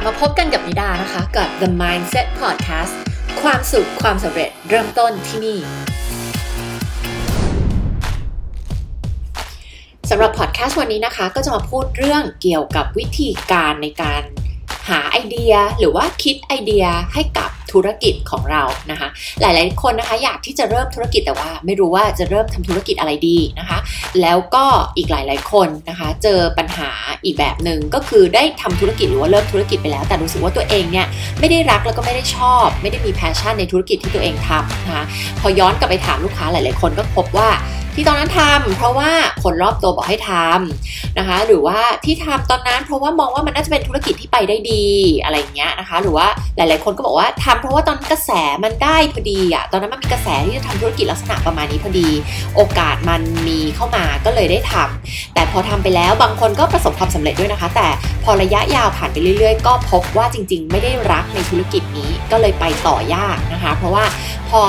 บมาพบกันกับนิดานะคะ กับ The Mindset Podcast ความสุขความสำเร็จเริ่มต้นที่นี่สำหรับพอดแคสต์วันนี้นะคะ ก็จะมาพูดเรื่องเกี่ยวกับวิธีการในการหาไอเดีย หรือว่าคิดไอเดียให้กับ ธุรกิจของเรานะคะ หลาย ๆ คนนะคะอยากที่จะเริ่มธุรกิจแต่ว่า ไม่รู้ว่าจะเริ่มทำธุรกิจอะไรดีนะคะ แล้วก็อีกหลาย ๆ คนนะคะ เจอปัญหาอีกแบบหนึ่งก็คือได้ทำธุรกิจหรือว่าเริ่มธุรกิจไปแล้ว แต่รู้สึกว่าตัวเองเนี่ยไม่ได้รักแล้วก็ไม่ได้ชอบ ไม่ได้มีแพชชั่นในธุรกิจที่ตัวเองทำนะคะพอย้อนกลับไปถามลูกค้าหลาย ๆ คนก็พบว่า ที่ตอนนั้นทำเพราะว่าคนรอบตัวบอกให้ทำนะคะ หรือว่าที่ทำตอนนั้นเพราะว่ามองว่ามันน่าจะเป็นธุรกิจที่ไปได้ดีอะไรเงี้ยนะคะ หรือว่าหลาย ๆ คนก็บอกว่าทำเพราะว่าตอนกระแสมันได้พอดีอะตอนนั้นมันมีกระแสที่จะทำธุรกิจลักษณะประมาณนี้พอดี โอกาสมันมีเข้ามาก็เลยได้ทำแต่พอทำไปแล้วบางคนก็ประสบความสำเร็จด้วยนะคะ แต่พอระยะยาวผ่านไปเรื่อย ๆ ก็พบว่าจริง ๆ ไม่ได้รักในธุรกิจนี้ก็เลยไปต่อยากนะคะ เพราะว่าพอ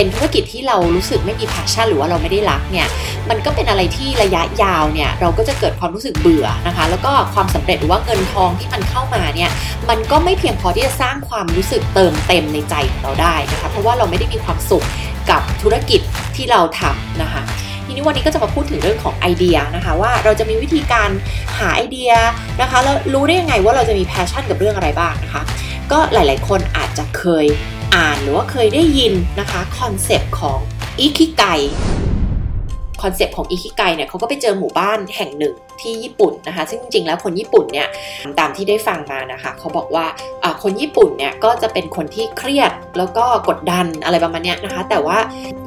เป็นธุรกิจที่เรารู้สึกไม่มีแพชชั่นหรือว่าเราไม่ได้รักเนี่ยมันก็เป็นอะไรที่ระยะยาวเนี่ยเราก็จะเกิดความรู้สึกเบื่อนะคะ แล้วก็ความสำเร็จหรือว่าเงินทองที่มันเข้ามาเนี่ยมันก็ไม่เพียงพอที่จะสร้างความรู้สึกเติมเต็มในใจของเราได้นะคะเพราะว่าเราไม่ได้มีความสุขกับธุรกิจที่เราทำนะคะทีนี้วันนี้ก็จะมาพูดถึงเรื่องของไอเดียนะคะว่าเราจะมีวิธีการหาไอเดียนะคะแล้วรู้ได้ยังไงว่าเราจะมี passion กับเรื่องอะไรบ้างนะคะ ก็หลาย ๆ คนอาจจะเคย อ่านหรือว่าเคยได้ยินนะคะ concept ของอิคิไก concept ของอิคิไกเนี่ยเขาก็ไปเจอหมู่บ้านแห่งหนึ่งที่ญี่ปุ่นนะคะ ซึ่งจริงๆแล้วคนญี่ปุ่นเนี่ยตามที่ได้ฟังมานะคะเขาบอกว่าคนญี่ปุ่นเนี่ยก็จะเป็นคนที่เครียดแล้วก็กดดันอะไรประมาณนี้นะคะ แต่ว่า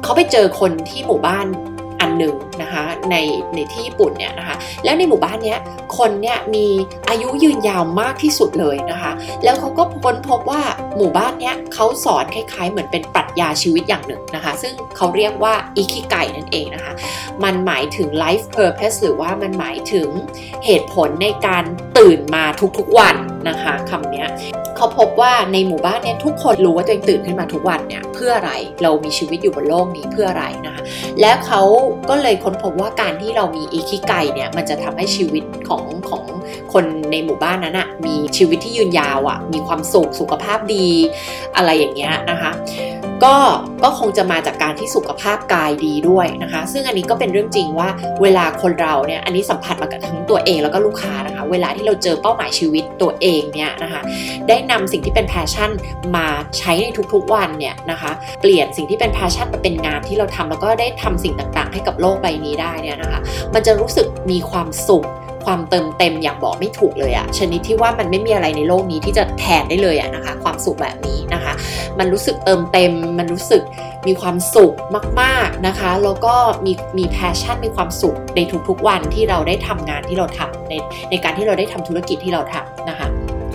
เขาไปเจอคนที่หมู่บ้านอัน หนึ่งนะคะในในที่ญี่ปุ่นเนี่ยนะคะแล้วในหมู่บ้านเนี้ยคนเนี่ยมีอายุยืนยาวมากที่สุดเลยนะคะ แล้วเขาก็ค้นพบว่าหมู่บ้านเนี้ยเขาสอนคล้ายๆ เหมือนเป็นปรัชญาชีวิตอย่างหนึ่งนะคะ ซึ่งเขาเรียกว่าอิคิไกนั่นเองนะคะ มันหมายถึง life purpose หรือว่ามันหมายถึงเหตุผลในการตื่นมาทุกๆวัน นะคะคำนี้เขาพบว่าในหมู่บ้านเนี่ยทุกคนรู้ว่าตัวเองตื่นขึ้นมาทุกวันเนี่ยเพื่ออะไรเรามีชีวิตอยู่บนโลกนี้เพื่ออะไรนะคะและเขาก็เลยค้นพบว่าการที่เรามีอีคิไกเนี่ยมันจะทำให้ชีวิตของของคนในหมู่บ้านนั้นอะมีชีวิตที่ยืนยาวอะมีความสุขสุขภาพดีอะไรอย่างเงี้ยนะคะ ก็ก็คงจะมาจากการที่สุขภาพกายดีด้วยนะคะ ซึ่งอันนี้ก็เป็นเรื่องจริงว่าเวลาคนเราเนี่ยอันนี้สัมผัสมากับทั้งตัวเองแล้วก็ลูกค้านะคะ เวลาที่เราเจอเป้าหมายชีวิตตัวเองเนี่ยนะคะ ได้นำสิ่งที่เป็น passion มาใช้ในทุกๆวันเนี่ยนะคะ เปลี่ยนสิ่งที่เป็น passion มาเป็นงานที่เราทำแล้วก็ได้ทำสิ่งต่างๆ ให้กับโลกใบนี้ได้เนี่ยนะคะ มันจะรู้สึกมีความสุข ความเติมเต็มอย่างบอกไม่ถูกเลยอะชนิดที่ว่ามันไม่มีอะไรในโลกนี้ที่จะแทนได้เลยอะนะคะ ความสุขแบบนี้นะคะ มันรู้สึกเติมเต็ม มันรู้สึกมีความสุขมาก ๆนะคะ แล้วก็มีมี passion มีความสุขในทุกๆวันที่เราได้ทำงานที่เราทำในในการที่เราได้ทำธุรกิจที่เราทำนะคะ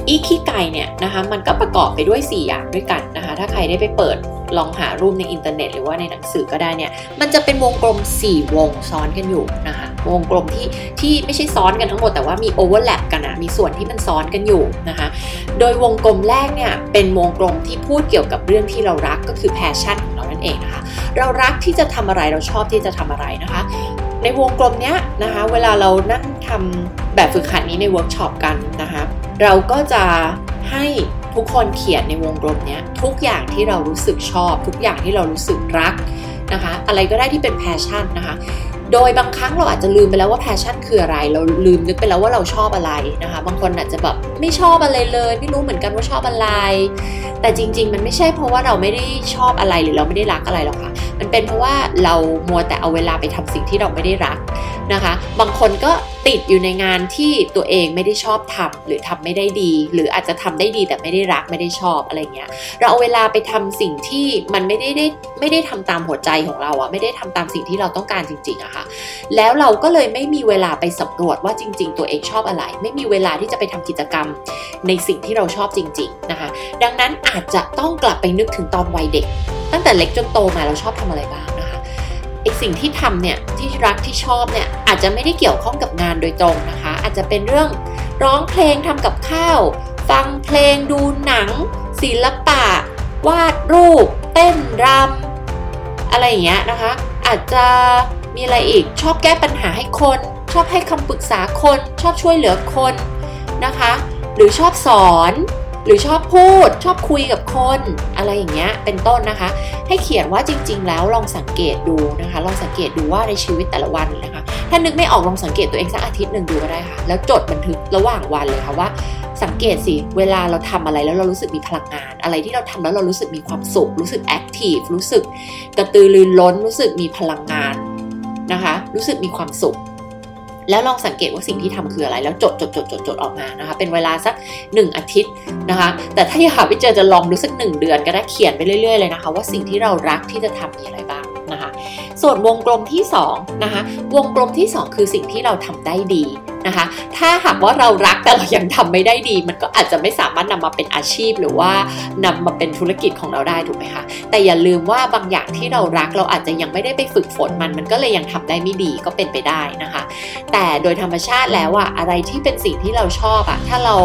อิคิไกเนี่ยนะคะมันก็ประกอบไปด้วย 4 อย่างด้วยกันนะคะ ถ้าใครได้ไปเปิด ลองหารูปในอินเทอร์เน็ต หรือว่าในหนังสือก็ได้เนี่ย มันจะเป็นวงกลม 4 วงซ้อนกันอยู่นะคะ วงกลมที่ที่ไม่ใช่ซ้อนกันทั้งหมดแต่ว่ามี overlap กันนะมีส่วนที่มันซ้อนกันอยู่นะคะ โดยวงกลมแรกเนี่ยเป็นวงกลมที่พูดเกี่ยวกับเรื่องที่เรารักก็คือ passion ของเรานั่นเองนะคะ เรารักที่จะทำอะไรเราชอบที่จะทำอะไรนะคะ ในวงกลมเนี้ยนะคะเวลาเรานั่งทำแบบฝึกหัดนี้ในเวิร์กช็อปกันนะคะเราก็จะให้ ทุกคนเขียนในวงกลมเนี้ยทุกอย่างที่เรารู้สึกชอบ ทุกอย่างที่เรารู้สึกรักนะคะ อะไรก็ได้ที่เป็น passion นะคะโดยบางครั้งเราอาจจะลืมไปแล้วว่า passion คืออะไร เราลืมนึกไปแล้วว่าเราชอบอะไรนะคะ บางคนอาจจะแบบไม่ชอบอะไรเลย ไม่รู้เหมือนกันว่าชอบอะไร แต่จริง ๆ มันไม่ใช่เพราะว่าเราไม่ได้ชอบอะไรหรือเราไม่ได้รักอะไรหรอกค่ะ มันเป็นเพราะว่าเรามัวแต่เอาเวลาไปทำสิ่งที่เราไม่ได้รักนะคะ บางคนก็ ติดอยู่ในงานที่ตัวเองไม่ได้ชอบทำหรือทำไม่ได้ดี หรืออาจจะทำได้ดีแต่ไม่ได้รักไม่ได้ชอบอะไรเงี้ย เราเอาเวลาไปทำสิ่งที่มันไม่ได้ได้ไม่ได้ทำตามหัวใจของเราอะไม่ได้ทำตามสิ่งที่เราต้องการจริงๆอะค่ะ แล้วเราก็เลยไม่มีเวลาไปสำรวจว่าจริง ๆ ตัวเองชอบอะไร ไม่มีเวลาที่จะไปทำกิจกรรมในสิ่งที่เราชอบจริง ๆนะคะ ดังนั้นอาจจะต้องกลับไปนึกถึงตอนวัยเด็ก ตั้งแต่เล็กจนโตมาเราชอบทำอะไรบ้าง อสิ่งที่ทำเนี่ยที่รักที่ชอบเนี่ยอาจจะไม่ได้เกี่ยวข้องกับงานโดยตรงนะคะ อาจจะเป็นเรื่องร้องเพลงทำกับข้าว ฟังเพลงดูหนัง ศิลปะ วาดรูป เต้นรำอะไรอย่างเงี้ยนะคะ อาจจะมีอะไรอีกชอบแก้ปัญหาให้คน ชอบให้คำปรึกษาคน ชอบช่วยเหลือคนนะคะ หรือชอบสอน หรือชอบพูดชอบคุยกับคนอะไรอย่างเงี้ยเป็นต้นนะคะ ให้เขียนว่าจริง ๆ แล้วลองสังเกตดูนะคะ ลองสังเกตดูว่าในชีวิตแต่ละวันนะคะ ถ้านึกไม่ออกลองสังเกตตัวเองสักอาทิตย์หนึ่งดูก็ได้ค่ะ แล้วจดบันทึกระหว่างวันเลยค่ะว่า สังเกตสิเวลาเราทำอะไรแล้วเรารู้สึกมีพลังงาน อะไรที่เราทำแล้วเรารู้สึกมีความสุขรู้สึกแอคทีฟรู้สึกกระตือรือร้นรู้สึกมีพลังงานนะคะ รู้สึกมีความสุข แล้วลองสังเกตว่าสิ่งที่ทำคืออะไร แล้วจดจดจดจดจดออกมานะคะ เป็นเวลาสัก 1 อาทิตย์นะคะ แต่ถ้าอยากหาไม่เจอจะลองดูสัก 1 เดือนก็ได้เขียนไปเรื่อยๆเลยนะคะ ว่าสิ่งที่เรารักที่จะทำมีอะไรบ้างนะคะ ส่วนวงกลมที่2นะคะ วงกลมที่ 2 คือสิ่งที่เราทำได้ดี นะคะ ถ้าหากว่าเรารักแต่เรายังทำไม่ได้ดี มันก็อาจจะไม่สามารถนำมาเป็นอาชีพหรือว่านำมาเป็นธุรกิจของเราได้ถูกไหมคะแต่อย่าลืมว่าบางอย่างที่เรารักเราอาจจะยังไม่ได้ไปฝึกฝนมัน มันก็เลยยังทำได้ไม่ดีก็เป็นไปได้นะคะ แต่โดยธรรมชาติแล้วอะอะไรที่เป็นสิ่งที่เราชอบอะถ้าเรา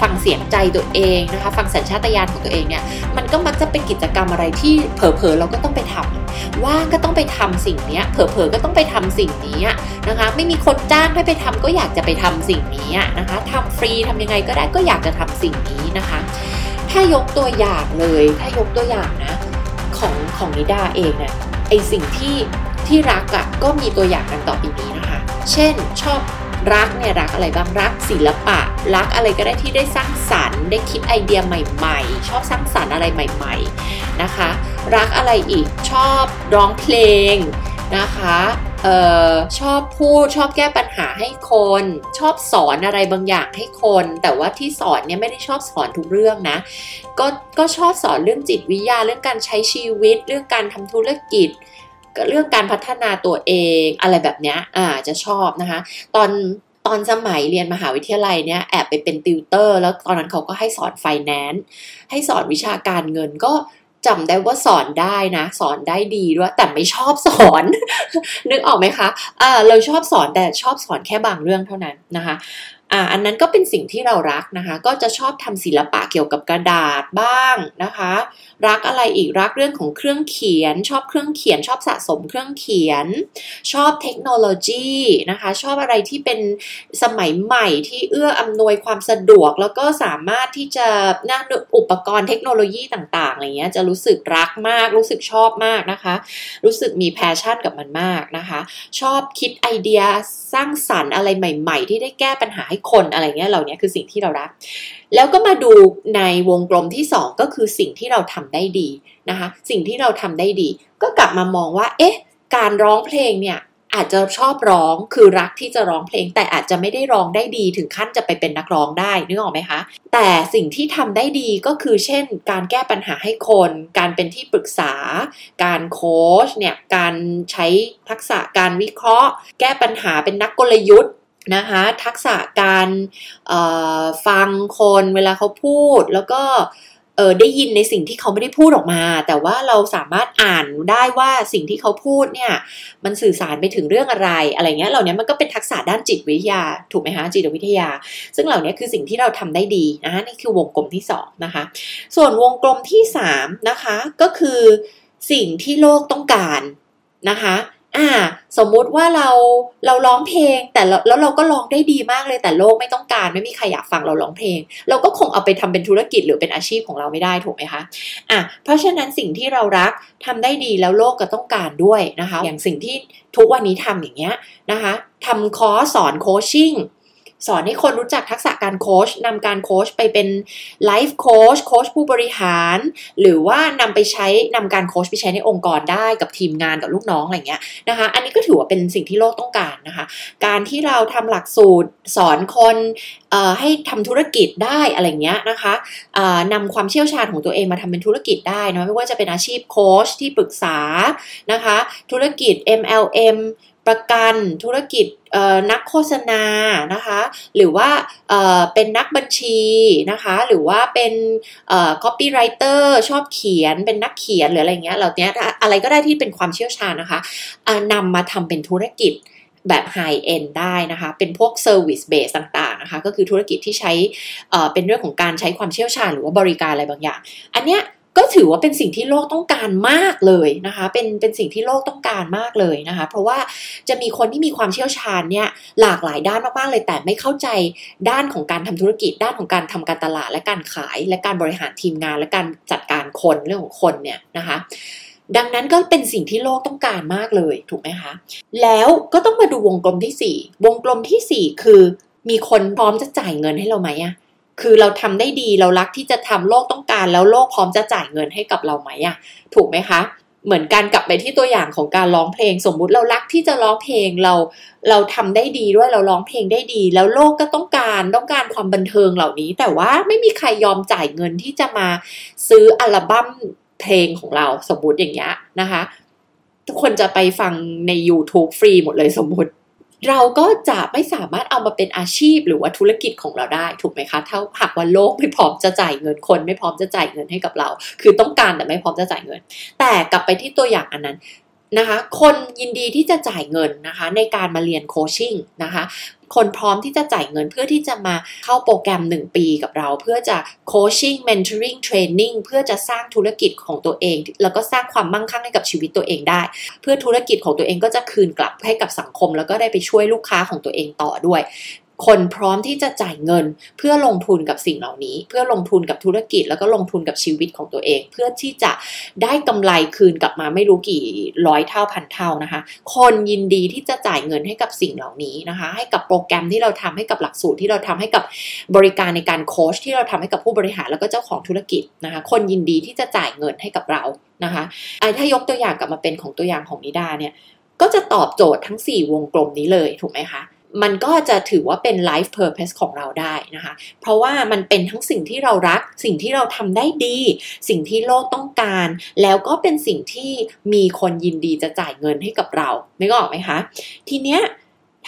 ฟังเสียงใจตัวเองนะคะ ฟังสัญชาตญาณของตัวเองเนี่ยมันก็มักจะเป็นกิจกรรมอะไรที่เผลอๆเราก็ต้องไปทำ ว่างก็ต้องไปทำสิ่งนี้เผลอๆก็ต้องไปทำสิ่งนี้นะคะ ไม่มีคนจ้างให้ไปทำก็อยากจะไปทำสิ่งนี้นะคะทำฟรีทำยังไงก็ได้ก็อยากจะทำสิ่งนี้นะคะ ถ้ายกตัวอย่างเลยถ้ายกตัวอย่างนะของของนิดาเองเนี่ยไอสิ่งที่ที่รักอะ่ะก็มีตัวอย่างดังต่อไปนี้นะคะ เช่นชอบรักเนี่ยรักอะไรบ้างรักศิลปะ รักอะไรก็ได้ที่ได้สร้างสรรค์ ได้คิดไอเดียใหม่ ๆ ชอบสร้างสรรค์อะไรใหม่ ๆ นะคะ รักอะไรอีกชอบร้องเพลงนะคะออชอบพูดชอบแก้ปัญหาให้คน ชอบสอนอะไรบางอย่างให้คน แต่ว่าที่สอนเนี่ยไม่ได้ชอบสอนทุกเรื่องนะก็ก็ชอบสอนเรื่องจิตวิทยาเรื่องการใช้ชีวิต เรื่องการทำธุรกิจเรื่องการพัฒนาตัวเองอะไรแบบเนี้อ่าจะชอบนะคะ ตอนตอนสมัยเรียนมหาวิทยาลัยเนี่ยแอบไปเป็นติวเตอร์ แล้วตอนนั้นเขาก็ให้สอนไฟแนนซ์ให้สอนวิชาการเงินก็ จำได้ว่าสอนได้นะ สอนได้ดีด้วย แต่ไม่ชอบสอน นึกออกไหมคะอ่าเราชอบสอนแต่ชอบสอนแค่บางเรื่องเท่านั้นนะคะ อ่าอันนั้นก็เป็นสิ่งที่เรารักนะคะ ก็จะชอบทำศิลปะเกี่ยวกับกระดาษบ้างนะคะ รักอะไรอีกรักเรื่องของเครื่องเขียน ชอบเครื่องเขียน ชอบสะสมเครื่องเขียน ชอบเทคโนโลยีนะคะ ชอบอะไรที่เป็นสมัยใหม่ที่เอื้ออำนวยความสะดวก แล้วก็สามารถที่จะน่าอุปกรณ์เทคโนโลยีต่างๆอะไรเงี้ยจะรู้สึกรักมาก รู้สึกชอบมากนะคะ รู้สึกมี passion กับมันมากนะคะ ชอบคิดไอเดียสร้างสรรค์อะไรใหม่ ๆ ที่ได้แก้ปัญหาให้คนอะไรเงี้ยเหล่านี้คือสิ่งที่เรารัก แล้วก็มาดูในวงกลมที่ 2 ก็คือสิ่งที่เราทำได้ดีนะคะสิ่งที่เราทำได้ดี ก็กลับมามองว่า เอ๊ะ การร้องเพลงเนี่ยอาจจะชอบร้องคือรักที่จะร้องเพลง แต่อาจจะไม่ได้ร้องได้ดีถึงขั้นจะไปเป็นนักร้องได้นึกออกไหมคะ แต่สิ่งที่ทำได้ดีก็คือเช่น การแก้ปัญหาให้คน การเป็นที่ปรึกษา การโค้ชเนี่ยการใช้ทักษะการวิเคราะห์ แก้ปัญหาเป็นนักกลยุทธ์ นะคะทักษะการฟังคนเวลาเขาพูดแล้วก็เออได้ยินในสิ่งที่เขาไม่ได้พูดออกมา แต่ว่าเราสามารถอ่านได้ว่าสิ่งที่เขาพูดเนี่ย มันสื่อสารไปถึงเรื่องอะไรอะไรเงี้ยเหล่านี้มันก็เป็นทักษะด้านจิตวิทยา ถูกไหมคะจิตวิทยา ซึ่งเหล่านี้คือสิ่งที่เราทำได้ดีนะคะนี่คือวงกลมที่2นะคะ ส่วนวงกลมที่3นะคะก็คือสิ่งที่โลกต้องการนะคะ อ่า สมมุติว่าเราเราร้องเพลง แต่แล้วเราก็ร้องได้ดีมากเลยแต่โลกไม่ต้องการไม่มีใครอยากฟังเราร้องเพลง เราก็คงเอาไปทำเป็นธุรกิจหรือเป็นอาชีพของเราไม่ได้ถูกไหมคะอะเพราะฉะนั้นสิ่งที่เรารักทำได้ดีแล้วโลกก็ต้องการด้วยนะคะ อย่างสิ่งที่ทุกวันนี้ทำอย่างเงี้ยนะคะทำคอร์สสอน coaching สอนให้คนรู้จักทักษะการโค้ชนำการโค้ชไปเป็น life coach โค้ชผู้บริหาร หรือว่านำไปใช้นำการโค้ชไปใช้ในองค์กรได้กับทีมงานกับลูกน้องอะไรเงี้ยนะคะ อันนี้ก็ถือว่าเป็นสิ่งที่โลกต้องการนะคะ การที่เราทำหลักสูตรสอนคนให้ทำธุรกิจได้อะไรเงี้ยนะคะนำความเชี่ยวชาญของตัวเองมาทำเป็นธุรกิจได้นะไม่ว่าจะเป็นอาชีพโค้ชที่ปรึกษานะคะ ธุรกิจ MLM ประกันธุรกิจนักโฆษณานะคะหรือว่าเป็นนักบัญชีนะคะหรือว่าเป็น copywriter ชอบเขียนเป็นนักเขียนหรืออะไรเงี้ยเหล่านี้อะไรก็ได้ที่เป็นความเชี่ยวชาญนะคะนำมาทำเป็นธุรกิจแบบ high-end ได้นะคะ เป็นพวก service based ต่างๆนะคะ ก็คือธุรกิจที่ใช้เป็นเรื่องของการใช้ความเชี่ยวชาญหรือว่าบริการอะไรบางอย่าง อันเนี้ย ก็ถือว่าเป็นสิ่งที่โลกต้องการมากเลยนะคะ เป็นเป็นสิ่งที่โลกต้องการมากเลยนะคะ เพราะว่าจะมีคนที่มีความเชี่ยวชาญเนี่ยหลากหลายด้านมากๆเลย แต่ไม่เข้าใจด้านของการทำธุรกิจ ด้านของการทำการตลาดและการขาย และการบริหารทีมงาน และการจัดการคนเรื่องของคนเนี่ยนะคะดังนั้นก็เป็นสิ่งที่โลกต้องการมากเลยถูกไหมคะ แล้วก็ต้องมาดูวงกลมที่ 4 วงกลมที่ 4 คือ มีคนพร้อมจะจ่ายเงินให้เราไหมอะ คือเราทำได้ดีเรารักที่จะทำโลกต้องการ แล้วโลกพร้อมจะจ่ายเงินให้กับเราไหมอะถูกไหมคะเหมือนการกลับไปที่ตัวอย่างของการร้องเพลง สมมุติเรารักที่จะร้องเพลงเรา เราทำได้ดีด้วยเราร้องเพลงได้ดี แล้วโลกก็ต้องการต้องการความบันเทิงเหล่านี้ แต่ว่าไม่มีใครยอมจ่ายเงินที่จะมาซื้ออัลบั้มเพลงของเราสมมติอย่างเงี้ยนะคะ ทุกคนจะไปฟังใน YouTube ฟรีหมดเลยสมมติ เราก็จะไม่สามารถเอามาเป็นอาชีพหรือว่าธุรกิจของเราได้ถูกไหมคะถ้าหากว่าโลกไม่พร้อมจะจ่ายเงินคนไม่พร้อมจะจ่ายเงินให้กับเรา คือต้องการแต่ไม่พร้อมจะจ่ายเงิน แต่กลับไปที่ตัวอย่างอันนั้น นะคะคนยินดีที่จะจ่ายเงินนะคะในการมาเรียนโคชชิ่งนะคะคนพร้อมที่จะจ่ายเงินเพื่อที่จะมาเข้าโปรแกรม 1 ปีกับเรา เพื่อจะโคชชิ่งเมนทอริงเทรนนิ่งเพื่อจะสร้างธุรกิจของตัวเอง แล้วก็สร้างความมั่งคั่งให้กับชีวิตตัวเองได้ เพื่อธุรกิจของตัวเองก็จะคืนกลับให้กับสังคม แล้วก็ได้ไปช่วยลูกค้าของตัวเองต่อด้วย คนพร้อมที่จะจ่ายเงิน เพื่อลงทุนกับสิ่งเหล่านี้ เพื่อลงทุนกับธุรกิจแล้วก็ลงทุนกับชีวิตของตัวเอง เพื่อที่จะได้กำไรคืนกลับมาไม่รู้กี่ร้อยเท่าพันเท่านะคะ คนยินดีที่จะจ่ายเงินให้กับสิ่งเหล่านี้นะคะ ให้กับโปรแกรมที่เราทำให้กับหลักสูตรที่เราทำให้กับบริการในการโค้ชที่เราทำให้กับผู้บริหารแล้วก็เจ้าของธุรกิจนะคะ คนยินดีที่จะจ่ายเงินให้กับเรานะคะไอ้ถ้ายกตัวอย่างกลับมาเป็นของตัวอย่างของนิดาเนี่ยก็จะตอบโจทย์ทั้ง 4 วงกลมนี้เลยถูกไหมคะ มันก็จะถือว่าเป็น life purpose ของเราได้นะคะ เพราะว่ามันเป็นทั้งสิ่งที่เรารัก สิ่งที่เราทำได้ดี สิ่งที่โลกต้องการ แล้วก็เป็นสิ่งที่มีคนยินดีจะจ่ายเงินให้กับเราไม่ก็ออกไหมคะ ทีเนี้ย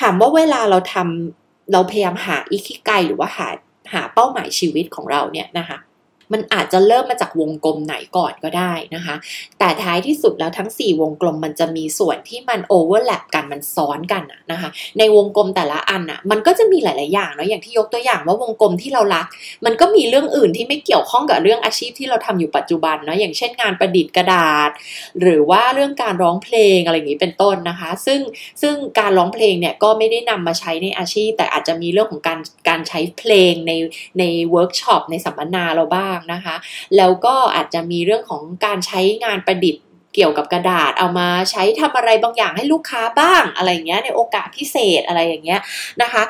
ถามว่าเวลาเราทำเราพยายามหาอิคิไกหรือว่าหาหาเป้าหมายชีวิตของเราเนี่ยนะคะ มันอาจจะเริ่มมาจากวงกลมไหนก่อนก็ได้นะคะ แต่ท้ายที่สุดแล้วทั้ง 4 วงกลมมันจะมีส่วนที่มันโอเวอร์แลปกันมันซ้อนกันนะคะ ในวงกลมแต่ละอันอะมันก็จะมีหลาย ๆ อย่างเนาะอย่างที่ยกตัวอย่างว่าวงกลมที่เรารัก มันก็มีเรื่องอื่นที่ไม่เกี่ยวข้องกับเรื่องอาชีพที่เราทำอยู่ปัจจุบันเนาะอย่างเช่นงานประดิษฐ์กระดาษ หรือว่าเรื่องการร้องเพลงอะไรอย่างนี้เป็นต้นนะคะ ซึ่งซึ่งการร้องเพลงเนี่ยก็ไม่ได้นำมาใช้ในอาชีพ แต่อาจจะมีเรื่องของการการใช้เพลงในในเวิร์กช็อปในสัมมนาเราบ้างนะคะ แล้วก็อาจจะมีเรื่องของการใช้งานประดิษฐ์ เกี่ยวกับกระดาษเอามาใช้ทำอะไรบางอย่างให้ลูกค้าบ้างอะไรเงี้ยในโอกาสพิเศษอะไรอย่างเงี้ยนะคะ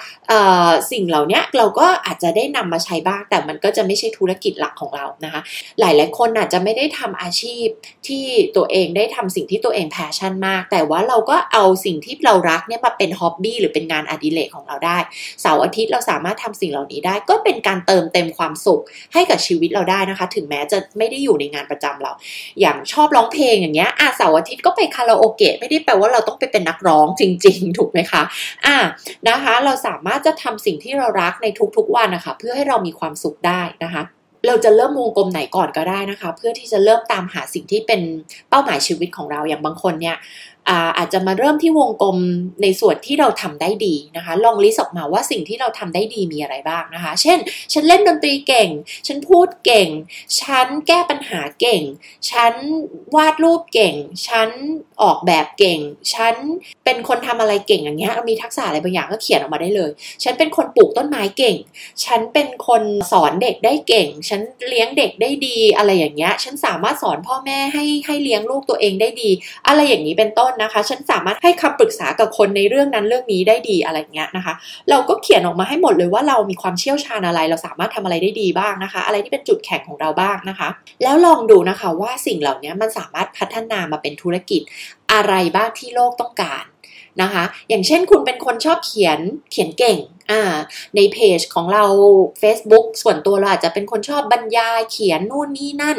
สิ่งเหล่านี้เราก็อาจจะได้นำมาใช้บ้าง แต่มันก็จะไม่ใช่ธุรกิจหลักของเรานะคะ หลายหลายคนอาจจะไม่ได้ทำอาชีพที่ตัวเองได้ทำสิ่งที่ตัวเอง passion มาก แต่ว่าเราก็เอาสิ่งที่เรารักเนี่ยมาเป็น hobby หรือเป็นงานอดิเรกของเราได้เสาร์อาทิตย์เราสามารถทำสิ่งเหล่านี้ได้ ก็เป็นการเติมเต็มความสุขให้กับชีวิตเราได้นะคะ ถึงแม้จะไม่ได้อยู่ในงานประจำเรา อย่างชอบร้องเพลงอย่างเงี้ยอะเสาร์อาทิตย์ก็ไปคาราโอเกะไม่ได้แปลว่าเราต้องไปเป็นนักร้องจริง ๆ ถูกไหมคะอะนะคะ เราสามารถจะทำสิ่งที่เรารักในทุกๆวันนะคะเพื่อให้เรามีความสุขได้นะคะเราจะเริ่มวงกลมไหนก่อนก็ได้นะคะ เพื่อที่จะเริ่มตามหาสิ่งที่เป็นเป้าหมายชีวิตของเราอย่างบางคนเนี่ย อาจจะมาเริ่มที่วงกลมในส่วนที่เราทำได้ดีนะคะ ลองลิสต์ออกมาว่าสิ่งที่เราทำได้ดีมีอะไรบ้างนะคะ เช่น ฉันเล่นดนตรีเก่ง ฉันพูดเก่ง ฉันแก้ปัญหาเก่ง ฉันวาดรูปเก่ง ฉันออกแบบเก่ง ฉันเป็นคนทำอะไรเก่งอย่างเงี้ยมีทักษะอะไรบางอย่างก็เขียนออกมาได้เลย ฉันเป็นคนปลูกต้นไม้เก่ง ฉันเป็นคนสอนเด็กได้เก่ง ฉันเลี้ยงเด็กได้ดีอะไรอย่างเงี้ย ฉันสามารถสอนพ่อแม่ให้ให้เลี้ยงลูกตัวเองได้ดี อะไรอย่างนี้เป็นต้นนะคะ ฉันสามารถให้คำปรึกษากับคนในเรื่องนั้นเรื่องนี้ได้ดีอะไรเงี้ยนะคะ เราก็เขียนออกมาให้หมดเลยว่าเรามีความเชี่ยวชาญอะไร เราสามารถทำอะไรได้ดีบ้างนะคะ อะไรที่เป็นจุดแข็งของเราบ้างนะคะ แล้วลองดูนะคะว่าสิ่งเหล่านี้มันสามารถพัฒนามาเป็นธุรกิจอะไรบ้างที่โลกต้องการ นะคะ อย่างเช่นคุณเป็นคนชอบเขียนเขียนเก่งอ่าในเพจของเรา Facebook ส่วนตัวเราอาจจะเป็นคนชอบบรรยายเขียนนู่นนี่นั่น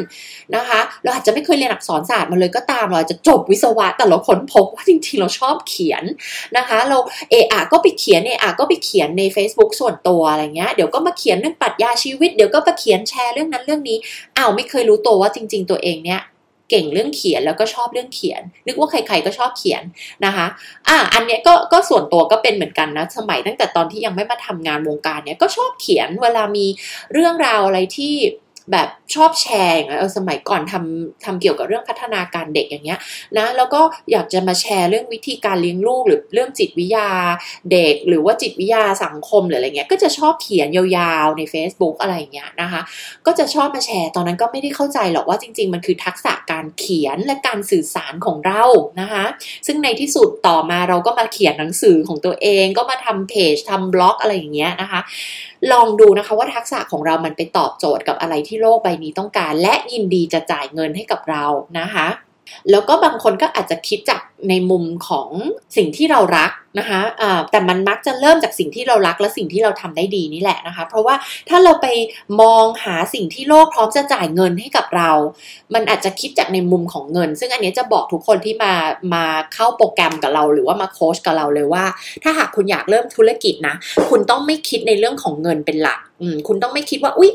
นะคะ เราอาจจะไม่เคยเรียนอักษรศาสตร์มาเลยก็ตามเราอาจะจบวิศวะ แต่เราค้นพบว่าจริงๆ เราชอบเขียนนะคะ เราเออะก็ไปเขียนเออะก็ไปเขียนใน Facebook ส่วนตัวอะไรเงี้ยเดี๋ยวก็มาเขียนเรื่องปรัชญาชีวิต เดี๋ยวก็มาเขียนแชร์เรื่องนั้นเรื่องนี้อ้าวไม่เคยรู้ตัวว่าจริง ๆ ตัวเองเนี้ย เก่งเรื่องเขียนแล้วก็ชอบเรื่องเขียน นึกว่าใครๆก็ชอบเขียนนะคะอะอันเนี้ยก็ก็ส่วนตัวก็เป็นเหมือนกันนะ สมัยตั้งแต่ตอนที่ยังไม่มาทำงานวงการเนี้ยก็ชอบเขียนเวลามีเรื่องราวอะไรที่ แบบชอบแชร์เออสมัยก่อนทำทำเกี่ยวกับเรื่องพัฒนาการเด็กอย่างเงี้ยนะแล้วก็อยากจะมาแชร์เรื่องวิธีการเลี้ยงลูกหรือเรื่องจิตวิทยาเด็ก หรือว่าจิตวิทยาสังคมหรืออะไรเงี้ยก็จะชอบเขียนยาวๆใน Facebook อะไรเงี้ยนะคะ ก็จะชอบมาแชร์ตอนนั้นก็ไม่ได้เข้าใจหรอกว่าจริง ๆ มันคือทักษะการเขียนและการสื่อสารของเรานะคะซึ่งในที่สุดต่อมาเราก็มาเขียนหนังสือของตัวเองก็มาทำเพจทำบล็อกอะไรอย่างเงี้ยนะคะ ลองดูนะคะว่าทักษะของเรามันไปตอบโจทย์กับอะไรที่โลกใบนี้ต้องการ และยินดีจะจ่ายเงินให้กับเรานะคะ แล้วก็บางคนก็อาจจะคิดจากในมุมของสิ่งที่เรารักนะคะะแต่มันมักจะเริ่มจากสิ่งที่เรารักและสิ่งที่เราทำได้ดีนี่แหละนะคะ เพราะว่าถ้าเราไปมองหาสิ่งที่โลกพร้อมจะจ่ายเงินให้กับเรา มันอาจจะคิดจากในมุมของเงิน ซึ่งอันนี้จะบอกทุกคนที่มามาเข้าโปรแกรมกับเรา หรือว่ามาโค้ชกับเราเลยว่า ถ้าหากคุณอยากเริ่มธุรกิจนะ คุณต้องไม่คิดในเรื่องของเงินเป็นหลักคุณต้องไม่คิดว่า อุ้ย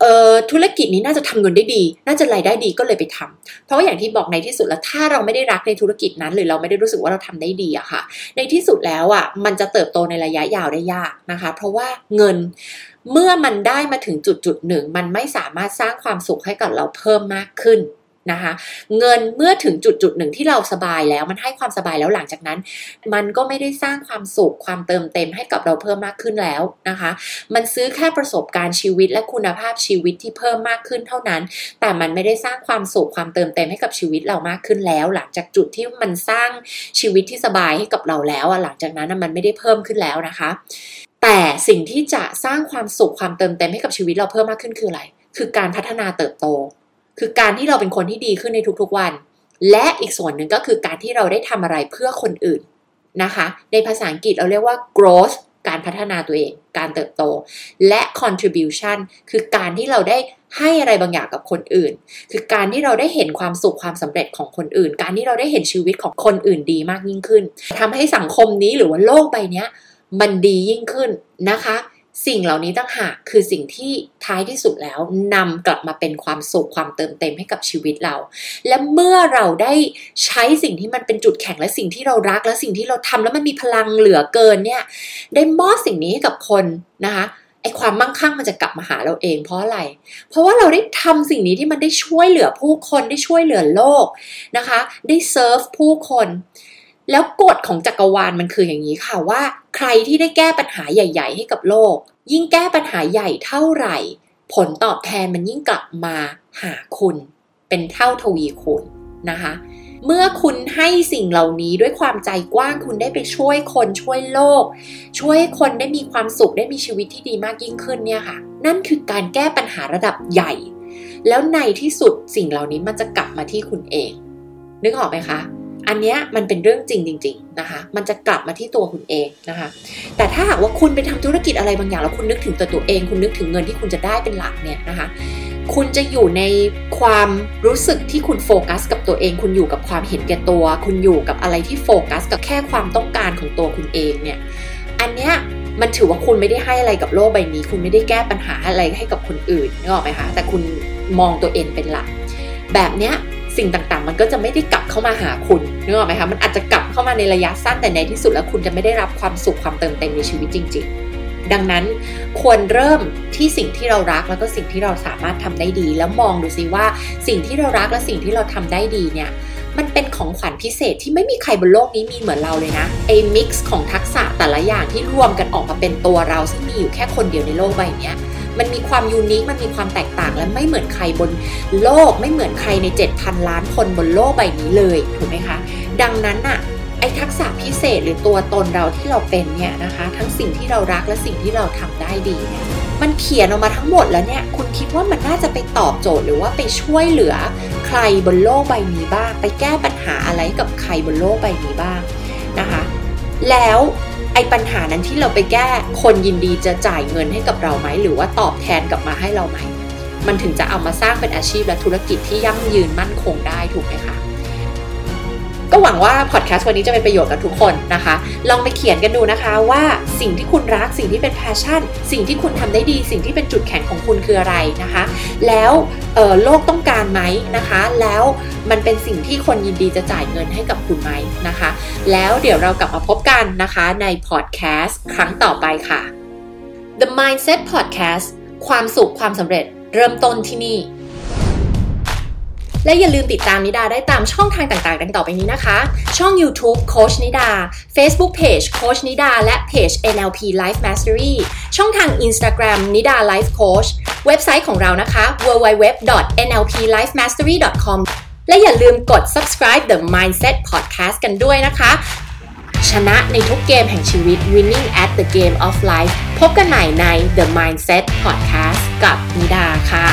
เออธุรกิจนี้น่าจะทำเงินได้ดี น่าจะรายได้ดีก็เลยไปทำเพราะว่าอย่างที่บอกในที่สุดแล้วถ้าเราไม่ได้รักในธุรกิจนั้น หรือเราไม่ได้รู้สึกว่าเราทำได้ดีอะค่ะ ในที่สุดแล้วอะมันจะเติบโตในระยะยาวได้ยากนะคะ เพราะว่าเงินเมื่อมันได้มาถึงจุดจุดหนึ่ง มันไม่สามารถสร้างความสุขให้กับเราเพิ่มมากขึ้น นะคะเงินเมื่อถึงจุดจุดหนึ่งที่เราสบายแล้วมันให้ความสบายแล้วหลังจากนั้น มันก็ไม่ได้สร้างความสุขความเติมเต็มให้กับเราเพิ่มมากขึ้นแล้วนะคะ มันซื้อแค่ประสบการณ์ชีวิตและคุณภาพชีวิตที่เพิ่มมากขึ้นเท่านั้น แต่มันไม่ได้สร้างความสุขความเติมเต็มให้กับชีวิตเรามากขึ้นแล้ว หลังจากจุดที่มันสร้างชีวิตที่สบายให้กับเราแล้วหลังจากนั้นมันไม่ได้เพิ่มขึ้นแล้วนะคะ แต่สิ่งที่จะสร้างความสุขความเติมเต็มให้กับชีวิตเราเพิ่มมากขึ้นคืออะไร คือการพัฒนาเติบโต คือการที่เราเป็นคนที่ดีขึ้นในทุกๆวัน และอีกส่วนหนึ่งก็คือการที่เราได้ทำอะไรเพื่อคนอื่นนะคะ ในภาษาอังกฤษเราเรียกว่า growth การพัฒนาตัวเอง การเติบโต และ contribution คือการที่เราได้ให้อะไรบางอย่างกับคนอื่น คือการที่เราได้เห็นความสุขความสำเร็จของคนอื่น การที่เราได้เห็นชีวิตของคนอื่นดีมากยิ่งขึ้นทำให้สังคมนี้หรือว่าโลกใบนี้มันดียิ่งขึ้นนะคะ สิ่งเหล่านี้ตั้งหากคือสิ่งที่ท้ายที่สุดแล้วนำกลับมาเป็นความสุขความเติมเต็มให้กับชีวิตเรา และเมื่อเราได้ใช้สิ่งที่มันเป็นจุดแข็งและสิ่งที่เรารัก และสิ่งที่เราทำแล้วมันมีพลังเหลือเกินเนี่ยได้มอบสิ่งนี้ให้กับคนนะคะไอความมั่งคั่งมันจะกลับมาหาเราเองเพราะอะไร เพราะว่าเราได้ทำสิ่งนี้ที่มันได้ช่วยเหลือผู้คนได้ช่วยเหลือโลกนะคะ ได้เซิร์ฟผู้คน แล้วกฎของจักรวาลมันคืออย่างนี้ค่ะว่า ใครที่ได้แก้ปัญหาใหญ่ ๆ ให้กับโลก ยิ่งแก้ปัญหาใหญ่เท่าไหร่ ผลตอบแทนมันยิ่งกลับมาหาคุณ เป็นเท่าทวีคูณนะคะ เมื่อคุณให้สิ่งเหล่านี้ด้วยความใจกว้างคุณได้ไปช่วยคนช่วยโลก ช่วยคนได้มีความสุขได้มีชีวิตที่ดีมากยิ่งขึ้นเนี่ยค่ะ นั่นคือการแก้ปัญหาระดับใหญ่ แล้วในที่สุดสิ่งเหล่านี้มันจะกลับมาที่คุณเอง นึกออกไหมคะ อันนี้มันเป็นเรื่องจริงจริงๆนะคะ มันจะกลับมาที่ตัวคุณเองนะคะ แต่ถ้าหากว่าคุณไปทำธุรกิจอะไรบางอย่างแล้วคุณนึกถึงตัวตัวเอง คุณนึกถึงเงินที่คุณจะได้เป็นหลักเนี่ยนะคะ คุณจะอยู่ในความรู้สึกที่คุณโฟกัส กับตัวเอง คุณอยู่กับความเห็นแก่ตัว คุณอยู่กับอะไรที่โฟกัส กับแค่ความต้องการของตัวคุณเองเนี่ย อันเนี้ยมันถือว่าคุณไม่ได้ให้อะไรกับโลกใบนี้ คุณไม่ได้แก้ปัญหาอะไรให้กับคนอื่นนึกออกไหมคะ แต่คุณมองตัวเองเป็นหลัก แบบเนี้ย สิ่งต่างๆ มันก็จะไม่ได้กลับเข้ามาหาคุณนึกออกไหมคะมันอาจจะกลับเข้ามาในระยะสั้นแต่ในที่สุดแล้วคุณจะไม่ได้รับความสุขความเติมเต็มในชีวิตจริง ๆดังนั้นควรเริ่มที่สิ่งที่เรารักแล้วก็สิ่งที่เราสามารถทำได้ดี แล้วมองดูซิว่าสิ่งที่เรารักและสิ่งที่เราทำได้ดีเนี่ยมันเป็นของขวัญพิเศษที่ไม่มีใครบนโลกนี้มีเหมือนเราเลยนะไอ้มิกซ์ของทักษะแต่ละอย่างที่รวมกันออกมาเป็นตัวเราซึ่งมีอยู่แค่คนเดียวในโลกใบนี้ มันมีความยูนิค มันมีความแตกต่าง และไม่เหมือนใครบนโลก ไม่เหมือนใครใน 7,000 ล้านคนบนโลกใบนี้เลย ถูกไหมคะ ดังนั้นอะไอทักษะพิเศษหรือตัวตนเราที่เราเป็นเนี่ยนะคะ ทั้งสิ่งที่เรารักและสิ่งที่เราทำได้ดีเนี่ยมันเขียนออกมาทั้งหมดแล้วเนี่ย คุณคิดว่ามันน่าจะไปตอบโจทย์หรือว่าไปช่วยเหลือใครบนโลกใบนี้บ้าง ไปแก้ปัญหาอะไรกับใครบนโลกใบนี้บ้างนะคะ แล้ว ไอ้ปัญหานั้นที่เราไปแก้ คนยินดีจะจ่ายเงินให้กับเราไหม หรือว่าตอบแทนกลับมาให้เราไหม มันถึงจะเอามาสร้างเป็นอาชีพและธุรกิจที่ยั่งยืนมั่นคงได้ถูกไหมคะ ก็หวังว่าพอดแคสต์วันนี้จะเป็นประโยชน์กับทุกคนนะคะ ลองไปเขียนกันดูนะคะว่าสิ่งที่คุณรักสิ่งที่เป็นแพชชั่น สิ่งที่คุณทำได้ดี สิ่งที่เป็นจุดแข็งของคุณคืออะไรนะคะ แล้วโลกต้องการไหมนะคะ แล้วมันเป็นสิ่งที่คนยินดีจะจ่ายเงินให้กับคุณไหมนะคะ แล้วเดี๋ยวเรากลับมาพบกันนะคะในพอดแคสต์ครั้งต่อไปค่ะ The Mindset Podcast ความสุขความสำเร็จเริ่มต้นที่นี่ และอย่าลืมติดตามนิดาได้ตามช่องทางต่างๆ ดังต่อไปนี้นะคะ ช่อง YouTube โคชนิดา Facebook Page โคชนิดา และเพจ NLP Life Mastery ช่องทาง Instagram นิดา Life Coach เว็บไซต์ของเรานะคะ www.nlplifemastery.com และอย่าลืมกด subscribe the mindset podcast กันด้วยนะคะ ชนะในทุกเกมแห่งชีวิต winning at the game of life พบกันใหม่ใน the mindset podcast กับนิดาค่ะ